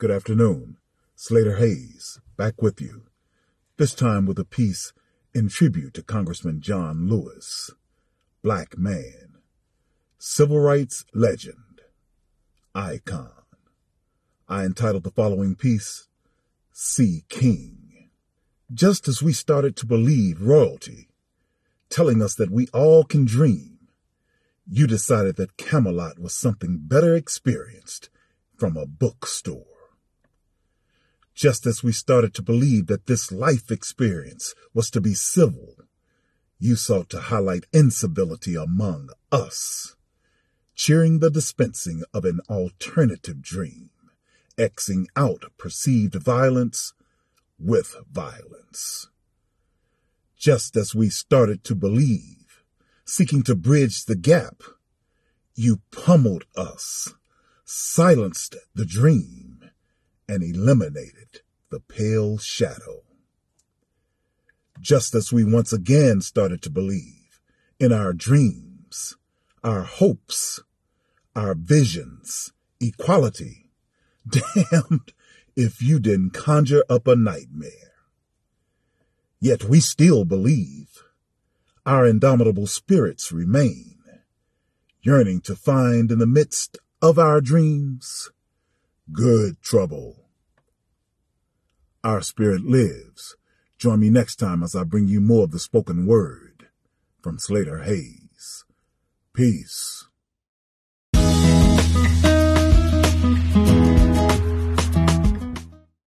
Good afternoon. Slater Hayes, back with you. This time with a piece in tribute to Congressman John Lewis, Black Man, Civil Rights Legend, Icon. I entitled the following piece, seeKING. Just as we started to believe royalty, telling us that we all can dream, you decided that Camelot was something better experienced from a bookstore. Just as we started to believe that this life experience was to be civil, you sought to highlight incivility among us, cheering the dispensing of an alternative dream, Xing out perceived violence with violence. Just as we started to believe, seeking to bridge the gap, you pummeled us, silenced the dream, and eliminated the pale shadow. Just as we once again started to believe in our dreams, our hopes, our visions, equality, damned if you didn't conjure up a nightmare. Yet we still believe. Our indomitable spirits remain, yearning to find in the midst of our dreams good trouble. Our spirit lives. Join me next time as I bring you more of the spoken word from Slater Hayes. Peace.